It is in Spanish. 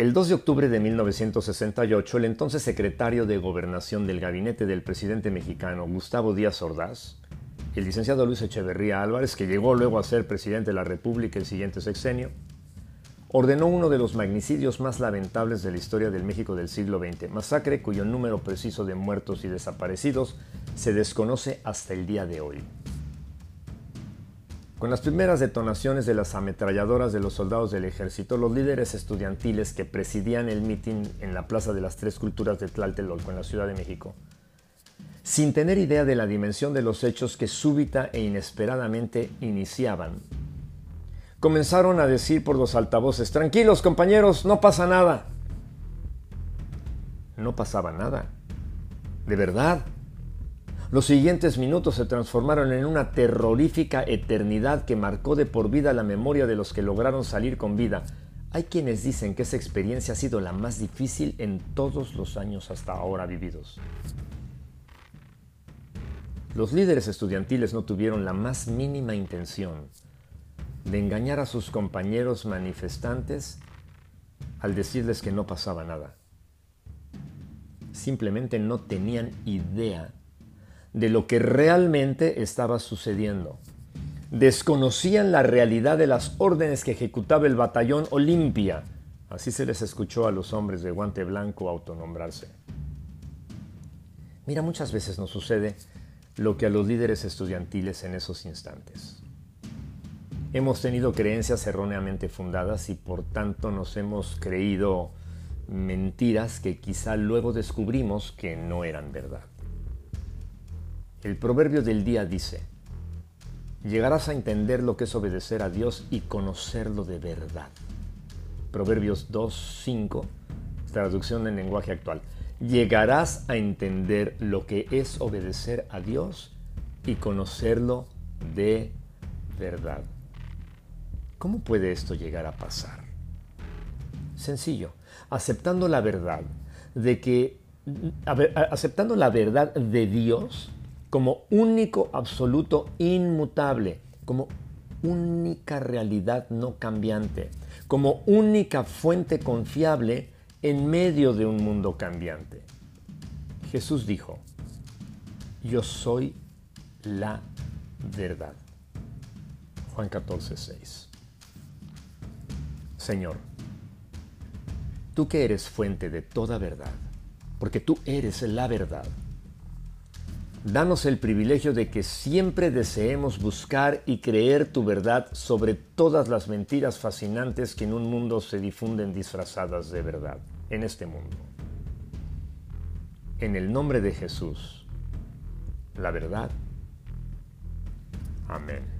El 2 de octubre de 1968, el entonces secretario de Gobernación del gabinete del presidente mexicano Gustavo Díaz Ordaz, el licenciado Luis Echeverría Álvarez, que llegó luego a ser presidente de la República el siguiente sexenio, ordenó uno de los magnicidios más lamentables de la historia del México del siglo XX, masacre cuyo número preciso de muertos y desaparecidos se desconoce hasta el día de hoy. Con las primeras detonaciones de las ametralladoras de los soldados del ejército, los líderes estudiantiles que presidían el mitin en la Plaza de las Tres Culturas de Tlatelolco en la Ciudad de México, sin tener idea de la dimensión de los hechos que súbita e inesperadamente iniciaban, comenzaron a decir por los altavoces, tranquilos compañeros, no pasa nada. No pasaba nada. De verdad. Los siguientes minutos se transformaron en una terrorífica eternidad que marcó de por vida la memoria de los que lograron salir con vida. Hay quienes dicen que esa experiencia ha sido la más difícil en todos los años hasta ahora vividos. Los líderes estudiantiles no tuvieron la más mínima intención de engañar a sus compañeros manifestantes al decirles que no pasaba nada. Simplemente no tenían idea de lo que realmente estaba sucediendo. Desconocían la realidad de las órdenes que ejecutaba el batallón Olimpia. Así se les escuchó a los hombres de guante blanco autonombrarse. Mira, muchas veces nos sucede lo que a los líderes estudiantiles en esos instantes. Hemos tenido creencias erróneamente fundadas y por tanto nos hemos creído mentiras que quizá luego descubrimos que no eran verdad. El proverbio del día dice, llegarás a entender lo que es obedecer a Dios y conocerlo de verdad. Proverbios 2.5, traducción en lenguaje actual. Llegarás a entender lo que es obedecer a Dios y conocerlo de verdad. ¿Cómo puede esto llegar a pasar? Sencillo, aceptando la verdad de que, aceptando la verdad de Dios, como único, absoluto, inmutable, como única realidad no cambiante, como única fuente confiable en medio de un mundo cambiante. Jesús dijo, yo soy la verdad. Juan 14, 6. Señor, tú que eres fuente de toda verdad, porque tú eres la verdad, Danos el privilegio de que siempre deseemos buscar y creer tu verdad sobre todas las mentiras fascinantes que en un mundo se difunden disfrazadas de verdad, en este mundo. En el nombre de Jesús, la verdad. Amén.